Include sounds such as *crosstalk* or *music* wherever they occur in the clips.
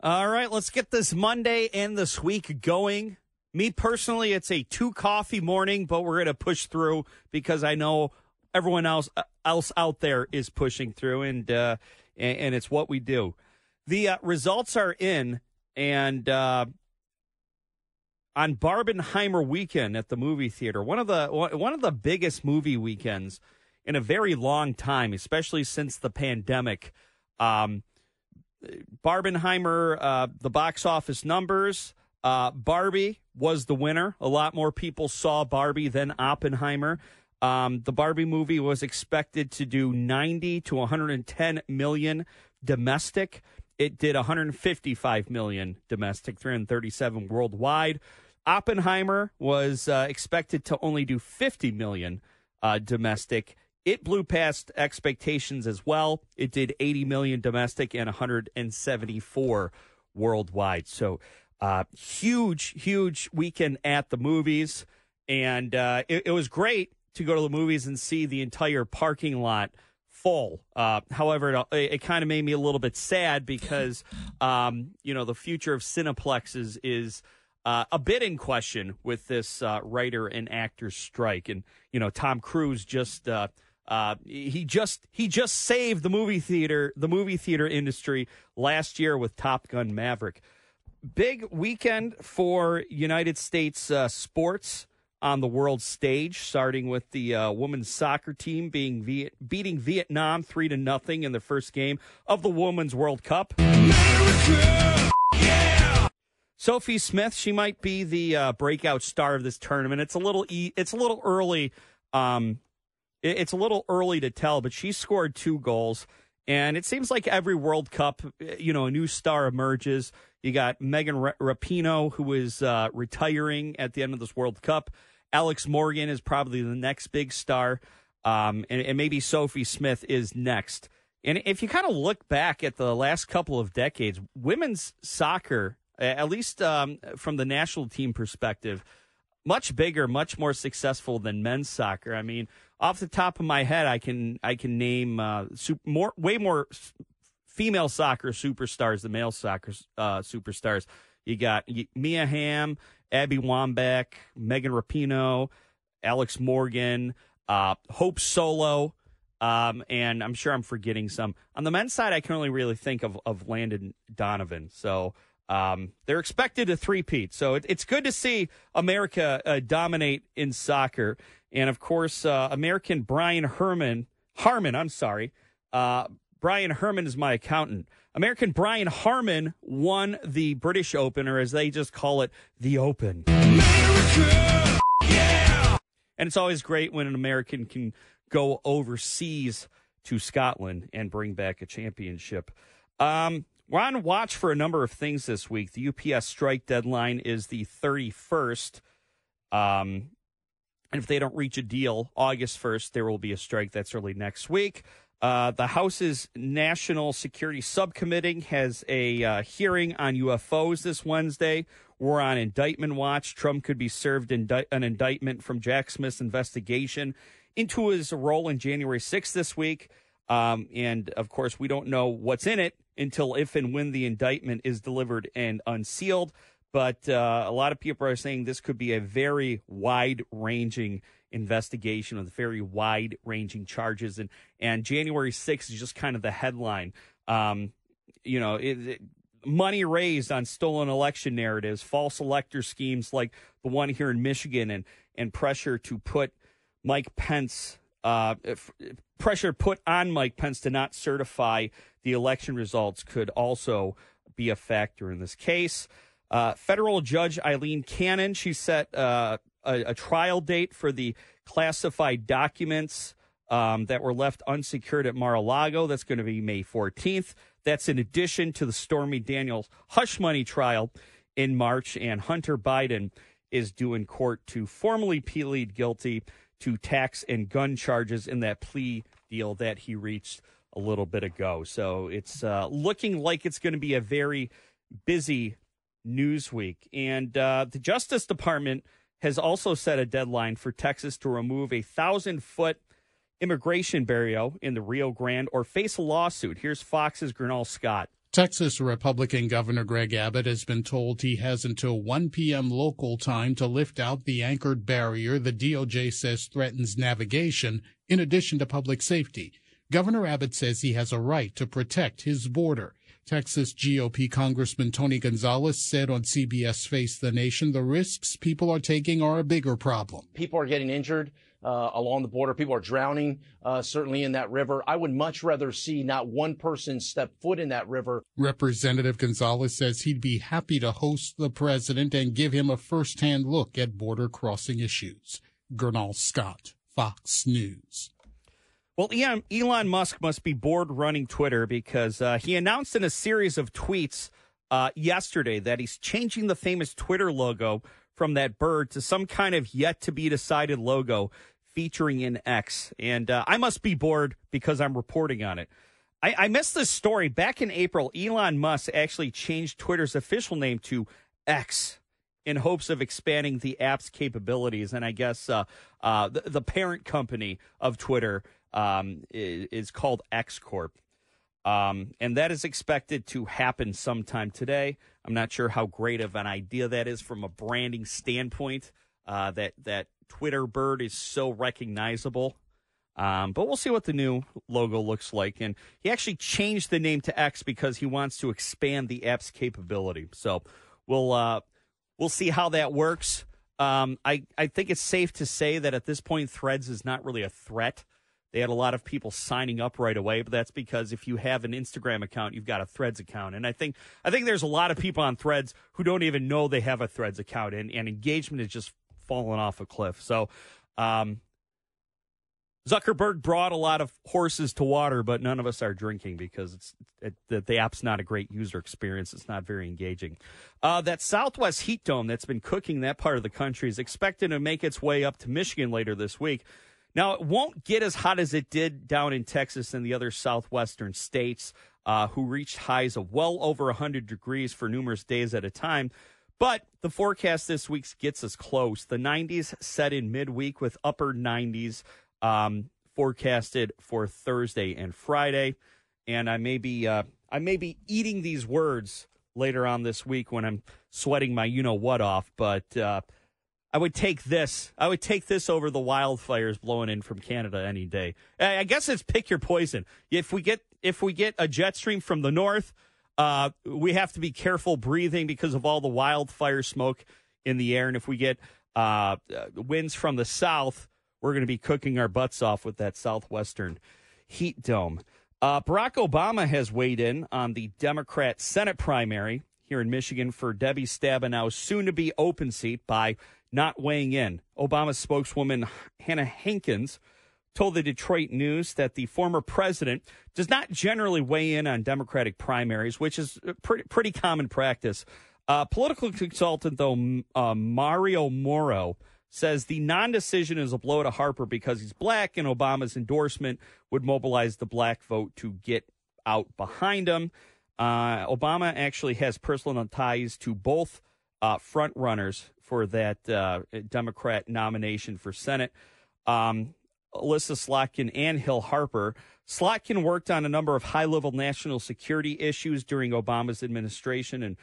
All right, let's get this Monday and this week going. Me personally, it's a two coffee morning, but we're going to push through because I know everyone else uh, else out there is pushing through, and uh, and, and it's what we do. The uh, results are in, and uh, on Barbenheimer weekend at the movie theater, one of the one of the biggest movie weekends in a very long time, especially since the pandemic. Um, Barbenheimer, uh, the box office numbers. Uh, Barbie was the winner. A lot more people saw Barbie than Oppenheimer. Um, the Barbie movie was expected to do 90 to 110 million domestic. It did 155 million domestic, 337 worldwide. Oppenheimer was uh, expected to only do 50 million uh, domestic. It blew past expectations as well. It did 80 million domestic and 174 worldwide. So, uh, huge, huge weekend at the movies. And uh, it, it, was great to go to the movies and see the entire parking lot full. Uh, however, it, it kind of made me a little bit sad because, um, you know, the future of Cineplexes is. Uh, a bit in question with this uh, writer and actor strike, and you know Tom Cruise just uh, uh, he just he just saved the movie theater the movie theater industry last year with Top Gun Maverick. Big weekend for United States uh, sports on the world stage, starting with the uh, women's soccer team being Viet- beating Vietnam three to nothing in the first game of the Women's World Cup. Sophie Smith, she might be the uh, breakout star of this tournament. It's a little e- it's a little early um, it's a little early to tell, but she scored two goals. And it seems like every World Cup, you know, a new star emerges. You got Megan Rapinoe, who is uh, retiring at the end of this World Cup. Alex Morgan is probably the next big star. Um, and, and maybe Sophie Smith is next. And if you kind of look back at the last couple of decades, women's soccer, at least um, from the national team perspective, much bigger, much more successful than men's soccer. I mean, off the top of my head, I can I can name uh, super, more way more female soccer superstars than male soccer uh, superstars. You got Mia Hamm, Abby Wambach, Megan Rapinoe, Alex Morgan, uh, Hope Solo, um, and I'm sure I'm forgetting some. On the men's side, I can only really think of, of Landon Donovan. So um, they're expected to three-peat. So it, it's good to see America uh, dominate in soccer. And of course, uh, American Brian Herman, Harman, I'm sorry. Uh, Brian Herman is my accountant. American Brian Harman won the British Open, or as they just call it, the Open. America, yeah! And it's always great when an American can go overseas to Scotland and bring back a championship. Um, we're on watch for a number of things this week. The UPS strike deadline is the 31st. Um, and if they don't reach a deal August 1st, there will be a strike. That's early next week. Uh, the House's National Security Subcommittee has a uh, hearing on UFOs this Wednesday. We're on indictment watch. Trump could be served indi- an indictment from Jack Smith's investigation into his role in January 6th this week. Um, and of course, we don't know what's in it until if and when the indictment is delivered and unsealed. But uh, a lot of people are saying this could be a very wide ranging investigation with very wide ranging charges. And, and January 6th is just kind of the headline. Um, you know, it, it, money raised on stolen election narratives, false elector schemes like the one here in Michigan, and, and pressure to put Mike Pence, uh, pressure put on Mike Pence to not certify the election results could also be a factor in this case. Uh, federal Judge Aileen Cannon, she set uh, a, a, trial date for the classified documents um, that were left unsecured at Mar a Lago. That's going to be May 14th. That's in addition to the Stormy Daniels hush money trial in March. And Hunter Biden is due in court to formally plead guilty to tax and gun charges in that plea deal that he reached a little bit ago. So it's uh, looking like it's going to be a very busy news week. And uh, the Justice Department has also set a deadline for Texas to remove a thousand foot immigration barrier in the Rio Grande or face a lawsuit. Here's Fox's Gernal Scott. Texas Republican Governor Greg Abbott has been told he has until 1 p.m. local time to lift out the anchored barrier the DOJ says threatens navigation in addition to public safety. Governor Abbott says he has a right to protect his border. Texas GOP Congressman Tony Gonzalez said on CBS Face the Nation the risks people are taking are a bigger problem. People are getting injured uh, along the border. People are drowning, uh, certainly in that river. I would much rather see not one person step foot in that river. Representative Gonzalez says he'd be happy to host the president and give him a firsthand look at border crossing issues. Gernal Scott, Fox News. Well, Elon Musk must be bored running Twitter because uh, he announced in a series of tweets uh, yesterday that he's changing the famous Twitter logo from that bird to some kind of yet to be decided logo featuring an X. And uh, I must be bored because I'm reporting on it. I, I missed this story. Back in April, Elon Musk actually changed Twitter's official name to X in hopes of expanding the app's capabilities. And I guess uh, uh, the, the, parent company of Twitter um, is, is, called X Corp. Um, and that is expected to happen sometime today. I'm not sure how great of an idea that is from a branding standpoint. Uh, that that Twitter bird is so recognizable. Um, but we'll see what the new logo looks like. And he actually changed the name to X because he wants to expand the app's capability. So we'll uh, we'll see how that works. Um, I I think it's safe to say that at this point, Threads is not really a threat. They had a lot of people signing up right away, but that's because if you have an Instagram account, you've got a Threads account. And I think I think there's a lot of people on Threads who don't even know they have a Threads account, and, and engagement is just falling off a cliff. So um, Zuckerberg brought a lot of horses to water, but none of us are drinking because it's it, the, the, app's not a great user experience. It's not very engaging. Uh, that Southwest heat dome that's been cooking that part of the country is expected to make its way up to Michigan later this week. Now, it won't get as hot as it did down in Texas and the other southwestern states, uh, who reached highs of well over 100 degrees for numerous days at a time. But the forecast this week gets us close. The 90s set in midweek with upper 90s um, forecasted for Thursday and Friday. And I may be uh, I may be eating these words later on this week when I'm sweating my you know what off, but. Uh, I would take this. I would take this over the wildfires blowing in from Canada any day. I guess it's pick your poison. If we get if we get a jet stream from the north, uh, we have to be careful breathing because of all the wildfire smoke in the air. And if we get uh, winds from the south, we're going to be cooking our butts off with that southwestern heat dome. Uh, Barack Obama has weighed in on the Democrat Senate primary here in Michigan for Debbie Stabenow's soon to be open seat by not weighing in. Obama spokeswoman Hannah Hankins told the Detroit News that the former president does not generally weigh in on Democratic primaries, which is pretty, pretty common practice. Uh, political consultant, though, uh, Mario Morrow, says the non decision is a blow to Harper because he's black, and Obama's endorsement would mobilize the black vote to get out behind him. Uh, Obama actually has personal ties to both uh, front runners for that uh, Democrat nomination for Senate. Um, Elissa Slotkin and Hill Harper. Slotkin worked on a number of high level national security issues during Obama's administration, and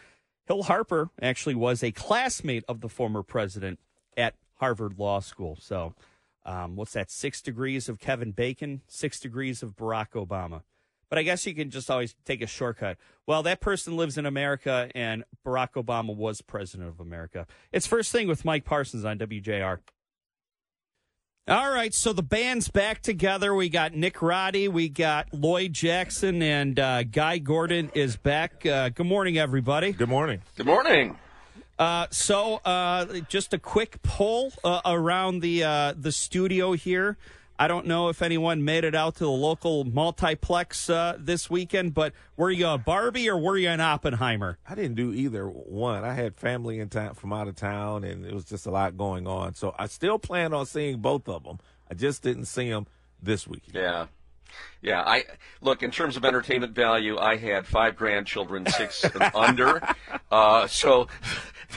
Hill Harper actually was a classmate of the former president at Harvard Law School. So, um, what's that? Six degrees of Kevin Bacon, six degrees of Barack Obama. But I guess you can just always take a shortcut. Well, that person lives in America, and Barack Obama was president of America. It's first thing with Mike Parsons on WJR. All right, so the band's back together. We got Nick Roddy, we got Lloyd Jackson, and uh, Guy Gordon is back. Uh, good morning, everybody. Good morning. Good morning. Uh, so, uh, just a quick poll uh, around the uh, the studio here. I don't know if anyone made it out to the local multiplex uh, this weekend, but were you a Barbie or were you an Oppenheimer? I didn't do either one. I had family in town from out of town, and it was just a lot going on. So I still plan on seeing both of them. I just didn't see them this week. Yeah. Yeah, I look in terms of entertainment value. I had five grandchildren, six and under, *laughs* uh, so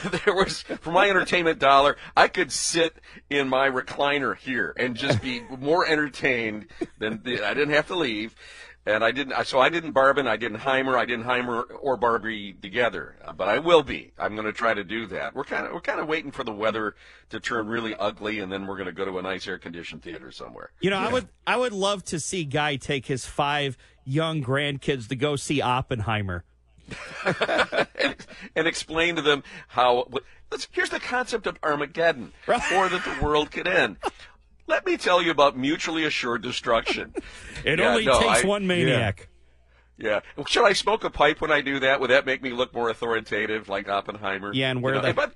*laughs* there was for my entertainment dollar. I could sit in my recliner here and just be *laughs* more entertained than I didn't have to leave. and I didn't. So I didn't Barbin, I didn't Heimer, I didn't Heimer or Barbie together. Uh, but I will be. I'm going to try to do that. We're kind of we're kind of waiting for the weather to turn really ugly, and then we're going to go to a nice air conditioned theater somewhere. You know, I would I would love to see Guy take his five young grandkids to go see Oppenheimer. And, *laughs* and explain to them how. Let's, here's the concept of Armageddon, or that the world could end. Let me tell you about mutually assured destruction. It Yeah, only no, takes I- one maniac. Yeah. Should I smoke a pipe when I do that? Would that make me look more authoritative, like Oppenheimer? Yeah, and where You know, the- But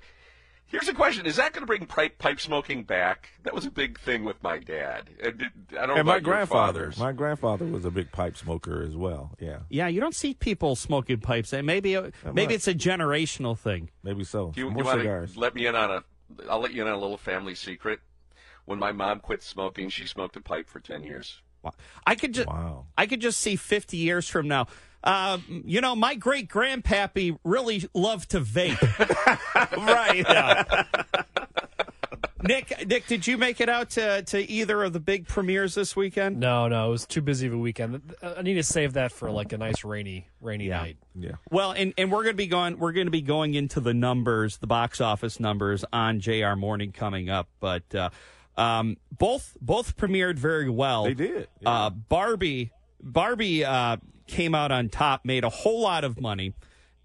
here's a question: Is that going to bring pipe, pipe smoking back? That was a big thing with my dad. And I don't know And my about your grandfather, my grandfather was a big pipe smoker as well. Yeah, Yeah, you don't see people smoking pipes. Eh, Maybe maybe it's a generational thing. maybe so. Do you, More you want cigars. to let me in on a? I'll let you in on a little family secret. When my mom quit smoking, she smoked a pipe for ten years. Wow. I could just Wow. I could just see 50 years from now. Uh, you know, my great grandpappy really loved to vape. *laughs* right. *laughs* Yeah. Nick, Nick, did you make it out to, to either of the big premieres this weekend? No, no, it was too busy of a weekend. I need to save that for like a nice rainy, rainy Yeah. night. Yeah. Well, and, and we're going to be going. We're going to be going into the numbers, the box office numbers on JR Morning coming up. But uh, um, both both premiered very well. They did, yeah. Uh, Barbie Barbie uh, came out on top, made a whole lot of money.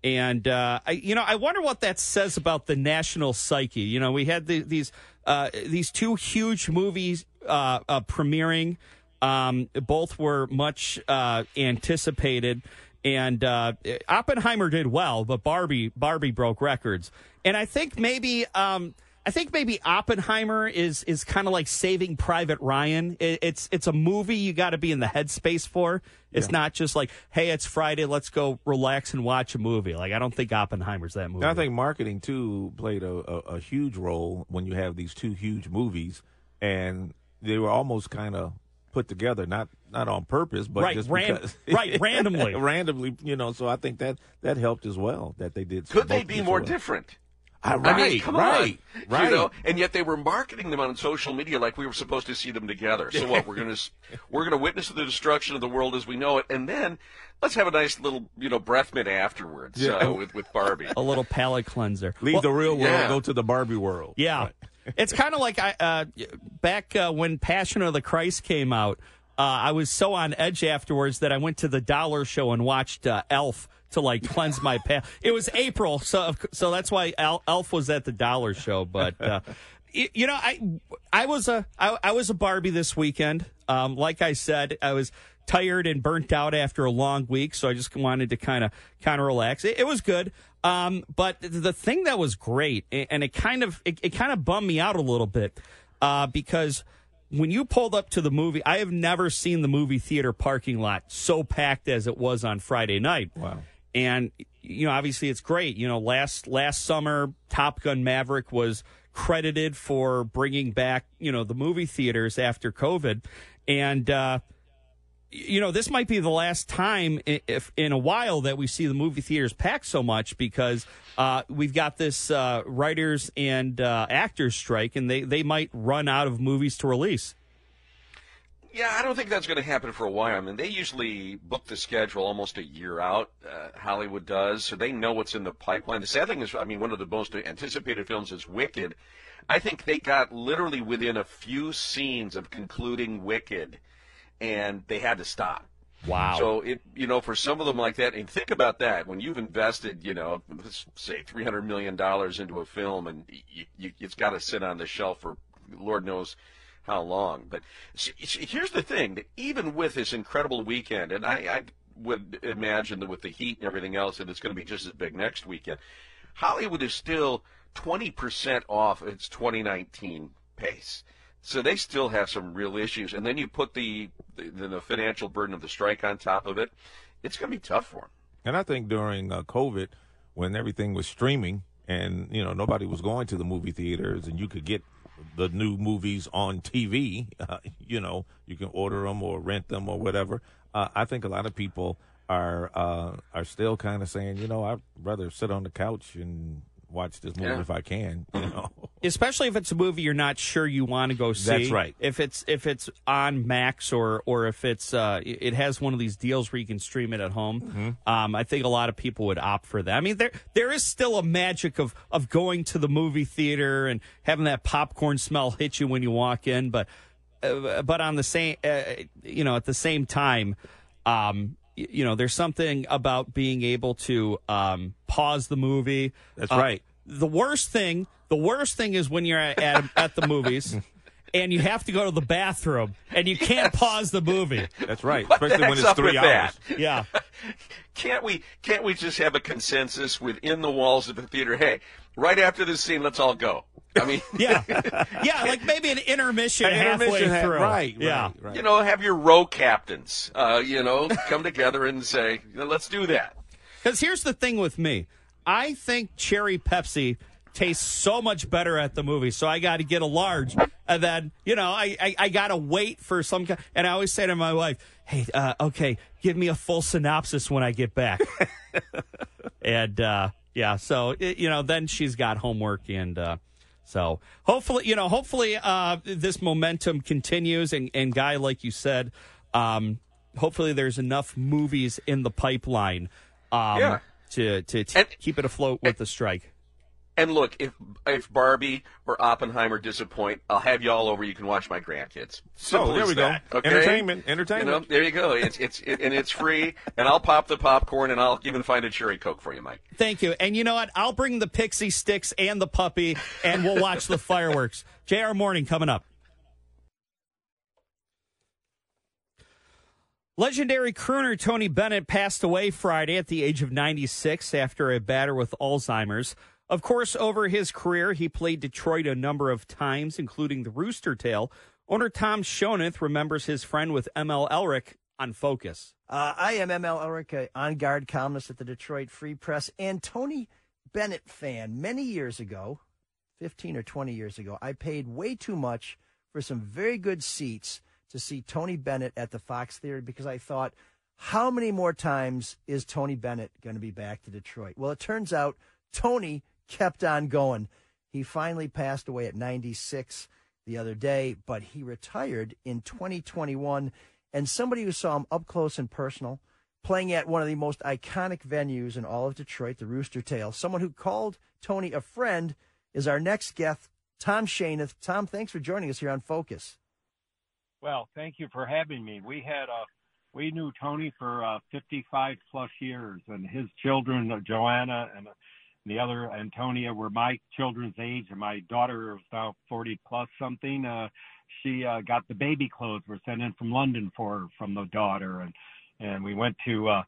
And uh, I, you know, I wonder what that says about the national psyche. You know, we had the, these uh, these two huge movies uh, uh, premiering. Um, both were much uh, anticipated, and uh, Oppenheimer did well, but Barbie Barbie broke records. And I think maybe um, I think maybe Oppenheimer is is kind of like Saving Private Ryan. It, it's it's a movie you got to be in the headspace for. It's not just like, hey, it's Friday, let's go relax and watch a movie. Like I don't think Oppenheimer's that movie. And I think marketing too played a, a, a huge role when you have these two huge movies, and they were almost kind of put together, not not on purpose, but Right, just ran- because, *laughs* right, randomly. *laughs* randomly, you know. So I think that that helped as well that they did. Could they be more well. different? Ah, I right, mean, come right, on, right. You know, and yet they were marketing them on social media like we were supposed to see them together. So what? We're gonna *laughs* we're gonna witness the destruction of the world as we know it, and then let's have a nice little you know breath mint afterwards Yeah. uh, with with Barbie. *laughs* a little palate cleanser. Leave Well, the real world, yeah. go to the Barbie world. Yeah, Right. *laughs* it's kind of like I uh, back uh, when Passion of the Christ came out. Uh, I was so on edge afterwards that I went to the Dollar Show and watched uh, Elf to like *laughs* cleanse my palate. It was April, so so that's why Elf was at the Dollar Show. But uh, *laughs* you know, I I was a I, I was a Barbie this weekend. Um, like I said, I was tired and burnt out after a long week, so I just wanted to kind of kind of relax. It, it was good. Um, but the thing that was great, and it kind of it, it kind of bummed me out a little bit, uh, because when you pulled up to the movie, I have never seen the movie theater parking lot so packed as it was on Friday night. Wow. And you know, obviously it's great. You know, last last summer Top Gun Maverick was credited for bringing back, you know, the movie theaters after COVID. And uh you know, this might be the last time if in a while that we see the movie theaters packed so much because uh, we've got this uh, writers and uh, actors strike, and they, they might run out of movies to release. Yeah, I don't think that's going to happen for a while. I mean, they usually book the schedule almost a year out. Uh, Hollywood does, so they know what's in the pipeline. The sad thing is, I mean, one of the most anticipated films is Wicked. I think they got literally within a few scenes of concluding Wicked, and they had to stop. Wow. So it, you know, for some of them like that, and think about that when you've invested, you know, let's say three hundred million dollars into a film, and you, you, it's got to sit on the shelf for Lord knows how long. But here's the thing: that even with this incredible weekend, and I, I would imagine that with the heat and everything else, that it's going to be just as big next weekend. Hollywood is still twenty percent off its 2019 pace. So they still have some real issues, and then you put the the, the financial burden of the strike on top of it. It's going to be tough for them. And I think during uh, COVID, when everything was streaming and you know nobody was going to the movie theaters, and you could get the new movies on TV, *laughs* uh, you know, you can order them or rent them or whatever. Uh, I think a lot of people are uh, are still kind of saying, you know, I'd rather sit on the couch and watch this movie Yeah. if I can, you know. especially if it's a movie you're not sure you want to go see. That's right. If it's if it's on Max or or if it's uh, it has one of these deals where you can stream it at home, Mm-hmm. um, I think a lot of people would opt for that. I mean, there there is still a magic of of going to the movie theater and having that popcorn smell hit you when you walk in, but uh, but on the same uh, you know at the same time. Um, y- you know, there's something about being able to um, pause the movie. That's Uh, right. the worst thing the worst thing is when you're at, at, at the movies and you have to go to the bathroom and you can't pause the movie That's right. What Especially when it's three hours. that? yeah Can't we can't we just have a consensus within the walls of the theater? Hey, right after this scene, let's all go. I mean, *laughs* yeah. *laughs* Yeah like maybe an intermission An halfway intermission ha- through. right, yeah. right, right. you know, have your row captains, uh, you know, come together and say, let's do that. because here's the thing with me. I think cherry pepsi tastes so much better at the movie so i got to get a large and then you know i i, I got to wait for some kind and i always say to my wife hey uh, okay give me a full synopsis when i get back. *laughs* And uh yeah so it, you know then she's got homework and uh so hopefully you know hopefully uh this momentum continues and and guy like you said um hopefully there's enough movies in the pipeline um Yeah. to to, to And- keep it afloat with the strike And look, if if Barbie or Oppenheimer disappoint, I'll have you all over. You can watch my grandkids. Oh, Simple Oh, there as we go. okay? Entertainment, You entertainment. know, there you go. It's it's it, and it's free. And I'll pop the popcorn, and I'll even find a cherry coke for you, Mike. Thank you. And you know what? I'll bring the pixie sticks and the puppy, and we'll watch the fireworks. *laughs* JR Morning coming up. Legendary crooner Tony Bennett passed away Friday at the age of 96 after a battle with Alzheimer's. Of course, over his career, he played Detroit a number of times, including the Rooster Tail. Owner Tom Schoenith remembers his friend with ML Elrick on Focus. Uh, I am ML Elrick, on guard columnist at the Detroit Free Press, and Tony Bennett fan. Many years ago, 15 or 20 years ago, I paid way too much for some very good seats to see Tony Bennett at the Fox Theater because I thought, how many more times is Tony Bennett going to be back to Detroit? Well, it turns out Tony kept on going. He finally passed away at 96 the other day, but he retired in 2021. And somebody who saw him up close and personal, playing at one of the most iconic venues in all of Detroit, the Rooster Tail, someone who called Tony a friend, is our next guest, Tom Schoenith. Tom, thanks for joining us here on Focus. Well, thank you for having me. We had a we knew Tony for uh, 55 plus years, and his children, uh, Joanna and uh, the other Antonia, were my children's age, and my daughter is now 40 plus something. Uh, she uh, got the baby clothes were sent in from London for her from the daughter, and and we went to uh,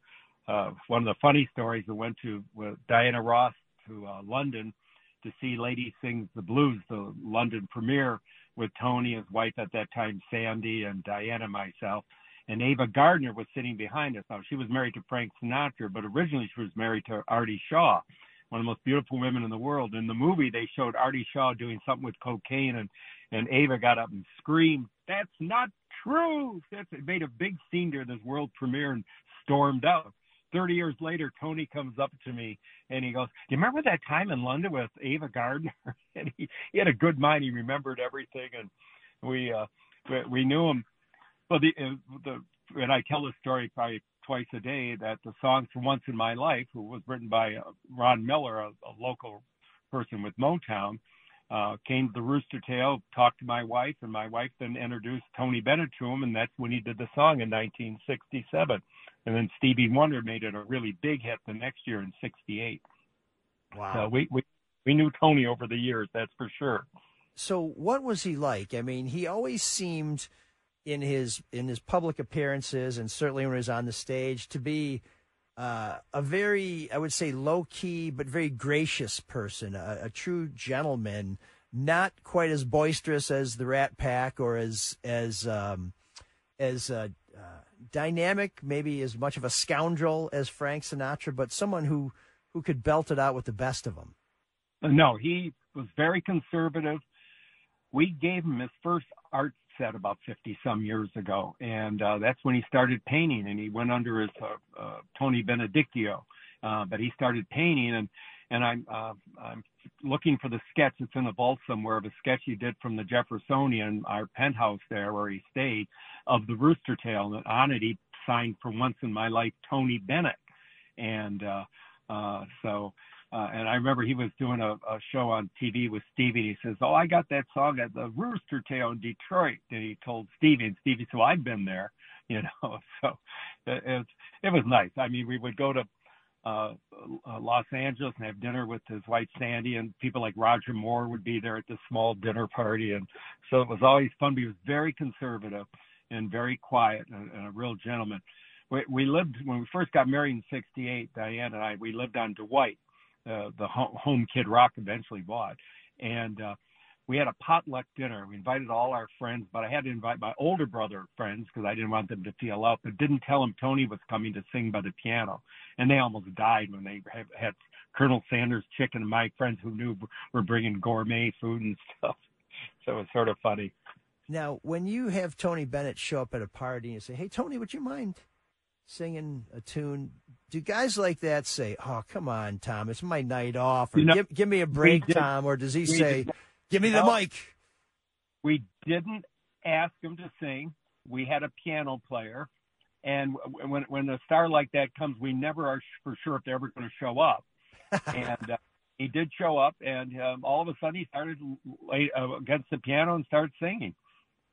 uh, one of the funny stories. We went to with Diana Ross to uh, London to see Lady Sings the Blues, the London premiere with Tony, his wife at that time, Sandy, and Diana, myself. And Ava Gardner was sitting behind us. Now, she was married to Frank Sinatra, but originally she was married to Artie Shaw, one of the most beautiful women in the world. In the movie, they showed Artie Shaw doing something with cocaine, and, and Ava got up and screamed, That's not true. That's, it made a big scene during this world premiere and stormed out. 30 years later, Tony comes up to me and he goes, Do you remember that time in London with Ava Gardner? *laughs* and he, he had a good mind. He remembered everything. And we, uh, we, we knew him. Well, the, uh, the, and I tell this story probably twice a day that the song For Once in My Life, who was written by uh, Ron Miller, a, a local person with Motown, uh, came to the Rooster Tail, talked to my wife, and my wife then introduced Tony Bennett to him, and that's when he did the song in 1967. And then Stevie Wonder made it a really big hit the next year in '68. Wow. So we, we we knew Tony over the years, that's for sure. So, what was he like? I mean, he always seemed in his in his public appearances, and certainly when he was on the stage, to be uh, a very, I would say, low key but very gracious person, a, a true gentleman. Not quite as boisterous as the Rat Pack, or as as um, as uh, uh, dynamic, maybe as much of a scoundrel as Frank Sinatra, but someone who who could belt it out with the best of them. No, he was very conservative. We gave him his first art about 50 some years ago, and uh, that's when he started painting. And he went under his uh, uh, Tony Benedetto, uh, but he started painting, and and I'm uh, I'm looking for the sketch that's in the vault somewhere of a sketch he did from the Jeffersonian, our penthouse there where he stayed, of the Rooster Tail. And on it, he signed for once in my life Tony Bennett. And uh, uh, so, uh, and I remember he was doing a, a show on TV with Stevie. he says, "Oh, I got that song at the Rooster Tail in Detroit." And he told Stevie, and Stevie said, well, "I've been there." *laughs* You know, so it, it, it was nice. I mean, we would go to uh, Los Angeles and have dinner with his wife Sandy, and people like Roger Moore would be there at this small dinner party, and so it was always fun. He was very conservative and very quiet and, and a real gentleman. We, we lived when we first got married in '68. Diane and I we lived on Dwight, uh, the home, Kid Rock eventually bought, and uh, we had a potluck dinner. We invited all our friends, but I had to invite my older brother friends because I didn't want them to feel out. But didn't tell them Tony was coming to sing by the piano, and they almost died when they had, had Colonel Sanders chicken. And my friends who knew were bringing gourmet food and *laughs* stuff, so it was sort of funny. Now, when you have Tony Bennett show up at a party and say, "Hey, Tony, would you mind singing a tune?" Do guys like that say, "Oh, come on, Tom, it's my night off," or you know, give, give me a break, Tom," or does he say? Give me the mic. We didn't ask him to sing. We had a piano player, and when when a star like that comes, we never are for sure if they're ever going to show up. *laughs* and uh, he did show up, and um, all of a sudden he started lay, uh, against the piano and started singing.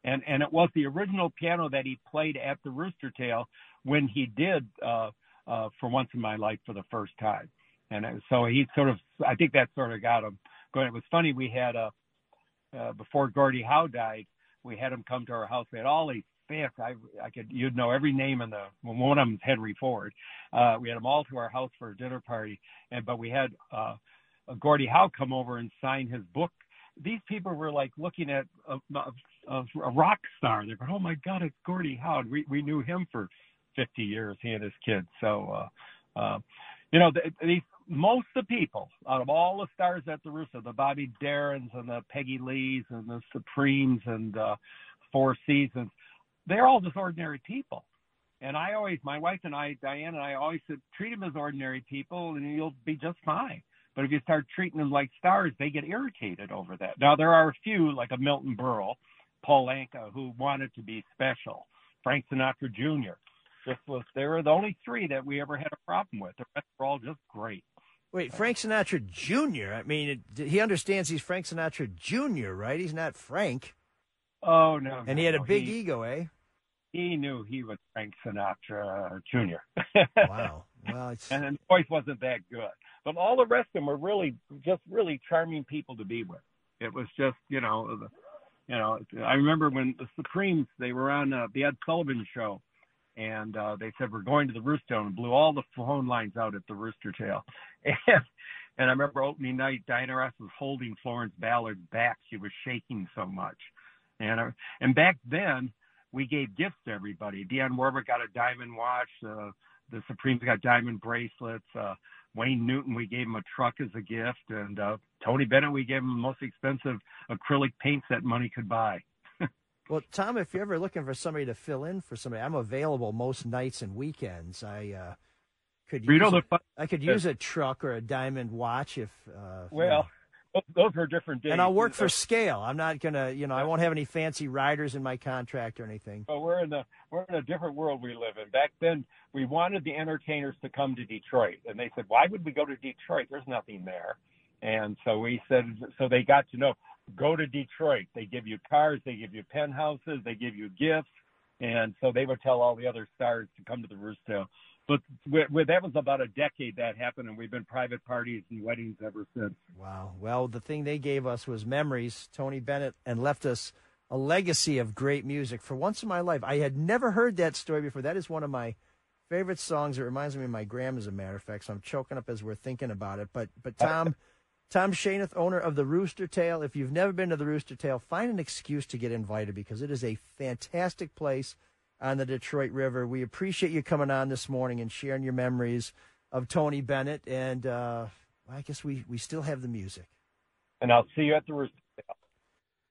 And and it was the original piano that he played at the Rooster Tail when he did uh, uh, for once in my life for the first time. And so he sort of, I think that sort of got him going. It was funny. We had a uh, before Gordie Howe died, we had him come to our house. We had all these fans. I, I could, you'd know every name in the, one of them is Henry Ford. Uh, we had them all to our house for a dinner party. And, but we had, uh, Gordie Howe come over and sign his book. These people were like looking at a, a, a rock star. They're going, oh my God, it's Gordie Howe. We, we knew him for 50 years, he and his kids. So, uh, uh, you know, these most of the people out of all the stars at the Rooster, the Bobby Darins and the Peggy Lees and the Supremes and uh, Four Seasons, they're all just ordinary people. And I always, my wife and I, Diane and I, always said, treat them as ordinary people, and you'll be just fine. But if you start treating them like stars, they get irritated over that. Now there are a few, like a Milton Berle, Paul Anka, who wanted to be special. Frank Sinatra Jr. Just was they were the only three that we ever had a problem with. The rest were all just great. Wait, Frank Sinatra Jr. I mean, it, he understands he's Frank Sinatra Jr., right? He's not Frank. Oh no! And no, he had a big he, ego, eh? He knew he was Frank Sinatra Jr. wow. Well, *laughs* it's... and his voice wasn't that good, but all the rest of them were really just really charming people to be with. It was just you know, you know. I remember when the Supremes they were on uh, the Ed Sullivan show, and uh, they said we're going to the Rooster and blew all the phone lines out at the Rooster Tail. *laughs* And, and I remember opening night, Diana Ross was holding Florence Ballard back. She was shaking so much. And uh, and back then we gave gifts to everybody. Dionne Warwick got a diamond watch. Uh, the Supremes got diamond bracelets. Uh, Wayne Newton, we gave him a truck as a gift, and uh, Tony Bennett, we gave him the most expensive acrylic paints that money could buy. *laughs* Well, Tom, if you're ever looking for somebody to fill in for somebody, I'm available most nights and weekends. I uh, could use, you know the, I could use a truck or a diamond watch if. Uh, well, you know. Those are different days. And I'll work for scale. I'm not gonna, you know, I won't have any fancy riders in my contract or anything. But we're in the we're in a different world we live in. Back then, we wanted the entertainers to come to Detroit, and they said, "Why would we go to Detroit? There's nothing there." And so we said, so they got to know go to Detroit. They give you cars, they give you penthouses, they give you gifts, and so they would tell all the other stars to come to the Rooster But with, with, that was about a decade that happened, and we've been private parties and weddings ever since. Wow. Well, the thing they gave us was memories, Tony Bennett, and left us a legacy of great music. For once in my life, I had never heard that story before. That is one of my favorite songs. It reminds me of my grandma, as a matter of fact. So I'm choking up as we're thinking about it. But, but Tom. *laughs* Tom Schoenith, owner of the Rooster Tail. If you've never been to the Rooster Tail, find an excuse to get invited because it is a fantastic place on the Detroit River. We appreciate you coming on this morning and sharing your memories of Tony Bennett. And uh, I guess we, we still have the music. And I'll see you at the Rooster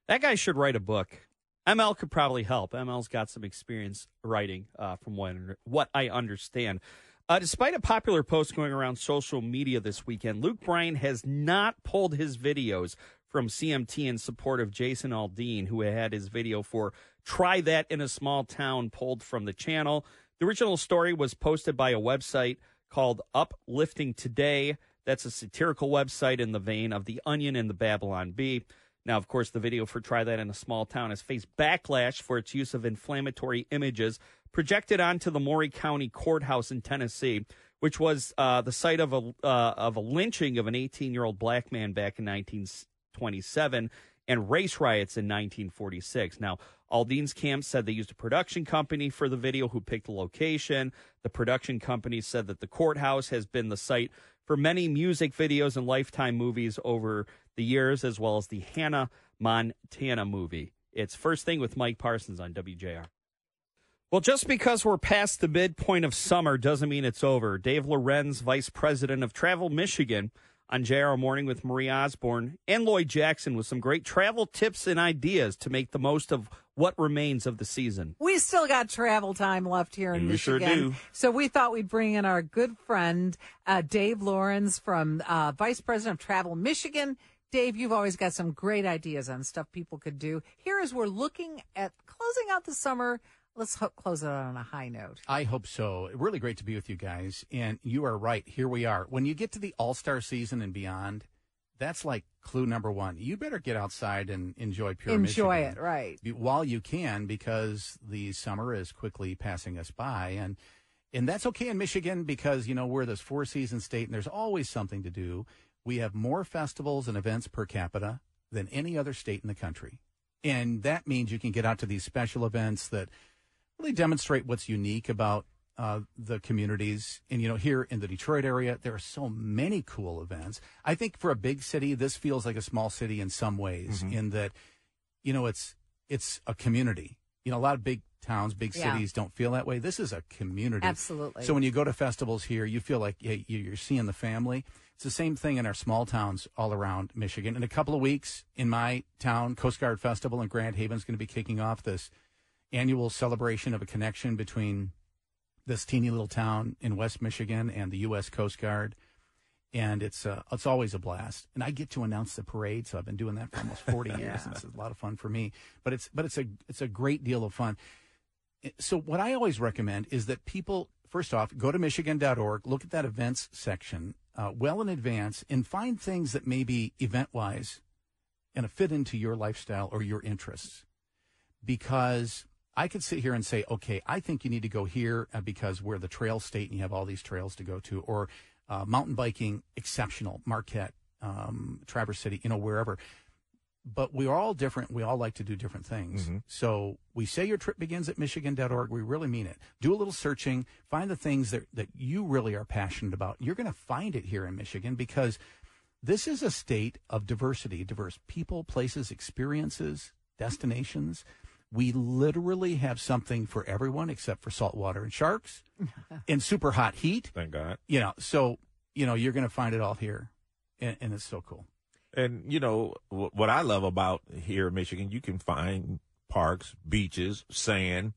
That guy should write a book. ML could probably help. ML's got some experience writing, uh, from what, what I understand. Uh, despite a popular post going around social media this weekend, Luke Bryan has not pulled his videos from CMT in support of Jason Aldean, who had his video for Try That in a Small Town pulled from the channel. The original story was posted by a website called Uplifting Today. That's a satirical website in the vein of The Onion and the Babylon Bee. Now, of course, the video for Try That in a Small Town has faced backlash for its use of inflammatory images projected onto the Maury County Courthouse in Tennessee, which was uh, the site of a uh, of a lynching of an 18 year old black man back in 1927 and race riots in 1946. Now, Aldean's camp said they used a production company for the video who picked the location. The production company said that the courthouse has been the site for many music videos and Lifetime movies over the years, as well as the Hannah Montana movie. It's First Thing with Mike Parsons on WJR. Well, just because we're past the midpoint of summer doesn't mean it's over. Dave Lorenz, Vice President of Travel Michigan, on JR Morning with Marie Osborne and Lloyd Jackson with some great travel tips and ideas to make the most of what remains of the season. We still got travel time left here in We Michigan. sure do. So we thought we'd bring in our good friend, uh, Dave Lorenz from uh, Vice President of Travel Michigan. Dave, you've always got some great ideas on stuff people could do. Here, as we're looking at closing out the summer, let's ho- close it on a high note. I hope so. Really great to be with you guys. And you are right. Here we are. When you get to the All Star season and beyond, that's like clue number one. You better get outside and enjoy pure Michigan. Enjoy Michigan it, right? while you can, because the summer is quickly passing us by, and and that's okay in Michigan because you know we're this four season state, and there's always something to do. We have more festivals and events per capita than any other state in the country, and that means you can get out to these special events that really demonstrate what's unique about uh, the communities. And, you know, here in the Detroit area, there are so many cool events. I think for a big city, this feels like a small city in some ways, in that, you know, it's it's a community. You know, a lot of big towns, big Yeah. cities don't feel that way. This is a community. Absolutely. So when you go to festivals here, you feel like hey, you- you're seeing the family. It's the same thing in our small towns all around Michigan. In a couple of weeks, in my town, Coast Guard Festival in Grand Haven is going to be kicking off this annual celebration of a connection between this teeny little town in West Michigan and the U.S. Coast Guard. And it's uh, it's always a blast, and I get to announce the parade. So I've been doing that for almost forty *laughs* years. and It's a lot of fun for me, but it's but it's a it's a great deal of fun. So what I always recommend is that people first off go to michigan.org, look at that events section uh, well in advance, and find things that maybe event wise and fit into your lifestyle or your interests. Because I could sit here and say, okay, I think you need to go here uh, because we're the trail state and you have all these trails to go to, or uh, mountain biking exceptional, Marquette, um, Traverse City, you know, wherever but we are all different. We all like to do different things. So we say your trip begins at michigan.org. We really mean it. Do a little searching, find the things that, that you really are passionate about. You're going to find it here in Michigan because this is a state of diversity, diverse people, places, experiences, destinations. We literally have something for everyone except for saltwater and sharks *laughs* and super hot heat. Thank God. You know, so, you know, you're going to find it all here. And, and it's so cool. And you know wh- what I love about here in Michigan, you can find parks, beaches, sand,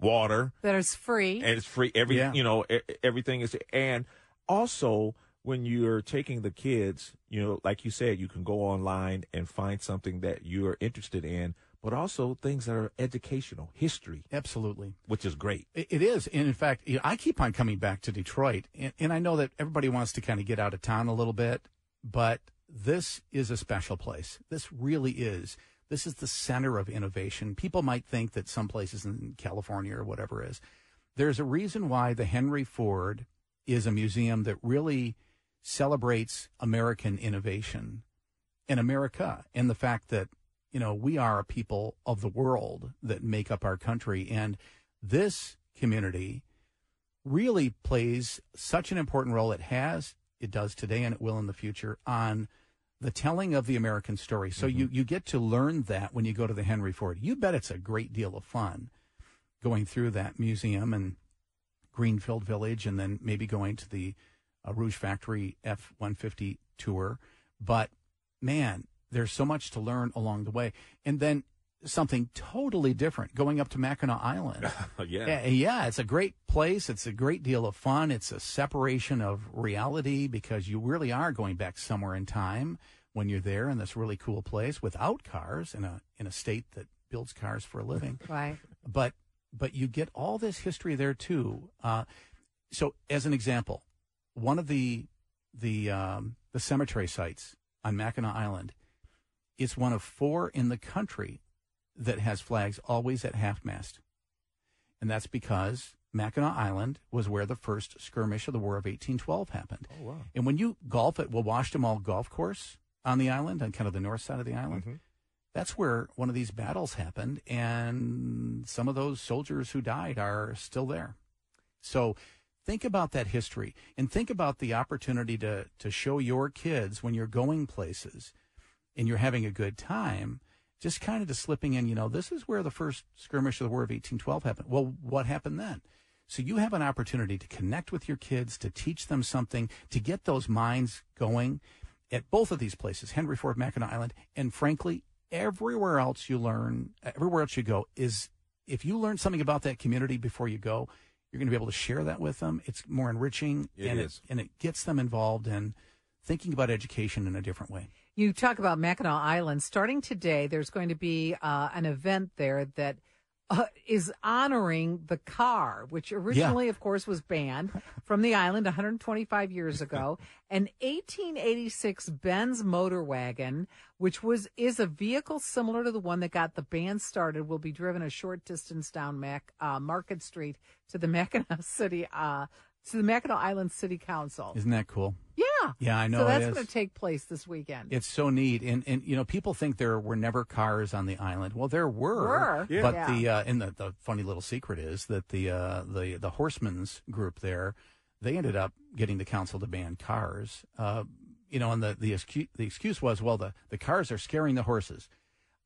water, That is free. and it's free. Every Yeah. you know, e- everything is. And also, when you're taking the kids, you know, like you said, you can go online and find something that you're interested in, but also things that are educational, history, Absolutely. which is great. It is. And in fact, I keep on coming back to Detroit. And, and I know that everybody wants to kind of get out of town a little bit, but this is a special place. This really is. This is the center of innovation. People might think that some places in California or whatever is. There's a reason why the Henry Ford is a museum that really celebrates American innovation and America and the fact that, you know, we are a people of the world that make up our country. And this community really plays such an important role. It has, it does today, and it will in the future on the telling of the American story. So you, you get to learn that when you go to the Henry Ford. You bet it's a great deal of fun going through that museum and Greenfield Village and then maybe going to the uh, Rouge Factory F 150 tour. But man, there's so much to learn along the way. And then something totally different going up to Mackinac Island. *laughs* yeah. Yeah, yeah, it's a great place. It's a great deal of fun. It's a separation of reality because you really are going back somewhere in time when you're there in this really cool place without cars in a in a state that builds cars for a living. *laughs* Right. But but you get all this history there too. Uh, so as an example, one of the the um, the cemetery sites on Mackinac Island is one of four in the country that has flags always at half mast. And that's because Mackinac Island was where the first skirmish of the War of 1812 happened. Oh, wow. And when you golf at Wawashkamo Golf Course on the island, on kind of the north side of the island, Mhm. that's where one of these battles happened. And some of those soldiers who died are still there. So think about that history and think about the opportunity to, to show your kids when you're going places and you're having a good time, just kind of to slipping in, you know, this is where the first skirmish of the War of 1812 happened. Well, what happened then? So you have an opportunity to connect with your kids, to teach them something, to get those minds going at both of these places, Henry Ford, Mackinac Island, and frankly, everywhere else you learn, everywhere else you go is if you learn something about that community before you go, you're going to be able to share that with them. It's more enriching It and is. it and it gets them involved in thinking about education in a different way. You talk about Mackinac Island. Starting today, there's going to be uh, an event there that uh, is honoring the car, which originally, of course, was banned from the island 125 years *laughs* ago. An 1886 Benz motor wagon, which was is a vehicle similar to the one that got the band started, will be driven a short distance down Mac, uh, Market Street to the Mackinac *laughs* City, uh, to the Mackinac Island City Council. Isn't that cool? Yeah. Yeah, I know So that's going to take place this weekend. It's so neat, and and you know people think there were never cars on the island. Well, there were, Were. Yeah. but Yeah. the uh, and the, the funny little secret is that the uh, the the Horsemen's group there, they ended up getting the council to ban cars. Uh, you know, and the the excuse, the excuse was, well, the the cars are scaring the horses.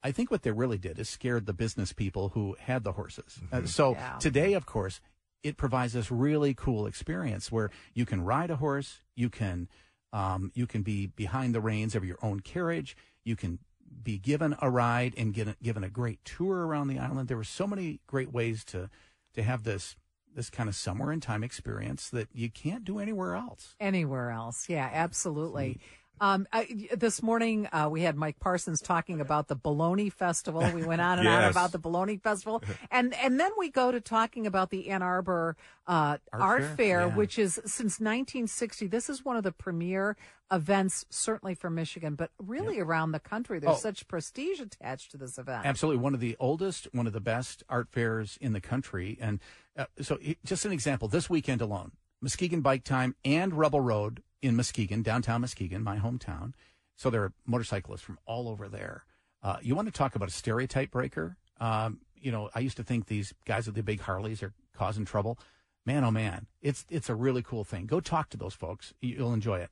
I think what they really did is scared the business people who had the horses. Uh, so Yeah. today, of course, it provides this really cool experience where you can ride a horse, you can um, you can be behind the reins of your own carriage, you can be given a ride and get a, given a great tour around the island. There were so many great ways to to have this this kind of somewhere in time experience that you can't do anywhere else. anywhere else. Yeah, absolutely. Um, I, this morning uh, we had Mike Parsons talking about the Bologna Festival. We went on and on *laughs* about the Bologna Festival, and and then we go to talking about the Ann Arbor uh, Art Art, Fair? Fair, Yeah. which is since 1960. This is one of the premier events, certainly for Michigan, but really around the country. There's Oh. such prestige attached to this event. Absolutely, one of the oldest, one of the best art fairs in the country. And uh, so, just an example: this weekend alone, Muskegon Bike Time and Rebel Road in Muskegon, downtown Muskegon, my hometown. So there are motorcyclists from all over there. Uh, you want to talk about a stereotype breaker? Um, you know, I used to think these guys with the big Harleys are causing trouble. Man, oh man, it's it's a really cool thing. Go talk to those folks; You- you'll enjoy it.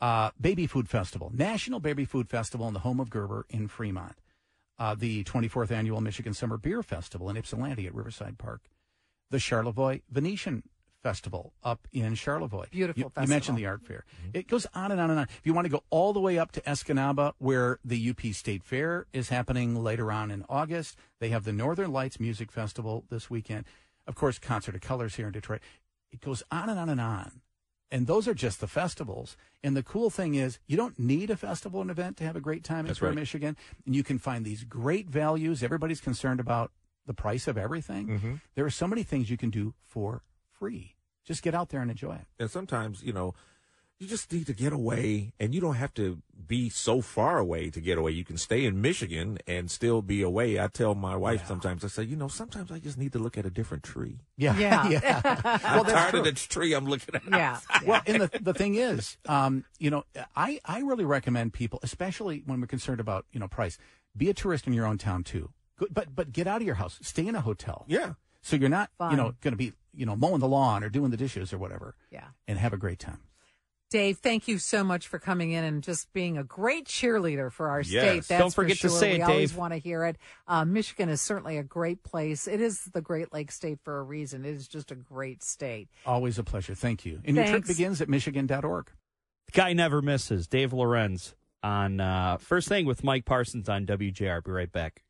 Uh, Baby Food Festival, National Baby Food Festival in the home of Gerber in Fremont uh, the 24th annual Michigan Summer Beer Festival in Ypsilanti at Riverside Park, the Charlevoix Venetian Festival up in Charlevoix. Beautiful You, you mentioned the art fair. It goes on and on and on. If you want to go all the way up to Escanaba, where the UP State Fair is happening later on in August, they have the Northern Lights Music Festival this weekend. Of course, Concert of Colors here in Detroit. It goes on and on and on. And those are just the festivals. And the cool thing is, you don't need a festival and event to have a great time in That's Troy, right. Michigan. And you can find these great values. Everybody's concerned about the price of everything. Mhm. There are so many things you can do for free. Just get out there and enjoy it. And sometimes, you know, you just need to get away and you don't have to be so far away to get away. You can stay in Michigan and still be away. I tell my wife sometimes, I say, you know, sometimes I just need to look at a different tree. Yeah. Yeah. *laughs* *laughs* I'm tired of the tree I'm looking at. yeah. *laughs* Well, and the, the thing is, um, you know, I, I really recommend people, especially when we're concerned about, you know, price, be a tourist in your own town too. Go- But, but get out of your house, stay in a hotel. Yeah. So you're not, Fun. you know, going to be, you know, mowing the lawn or doing the dishes or whatever Yeah. and have a great time. Dave, thank you so much for coming in and just being a great cheerleader for our Yes. state. That's Don't forget for to sure. say we it, always want to hear it. Uh, Michigan is certainly a great place. It is the Great Lakes state for a reason. It is just a great state. Always a pleasure. Thank you. And your trip begins at michigan.org. The guy never misses. Dave Lorenz on uh, First Thing with Mike Parsons on WJR. Be right back.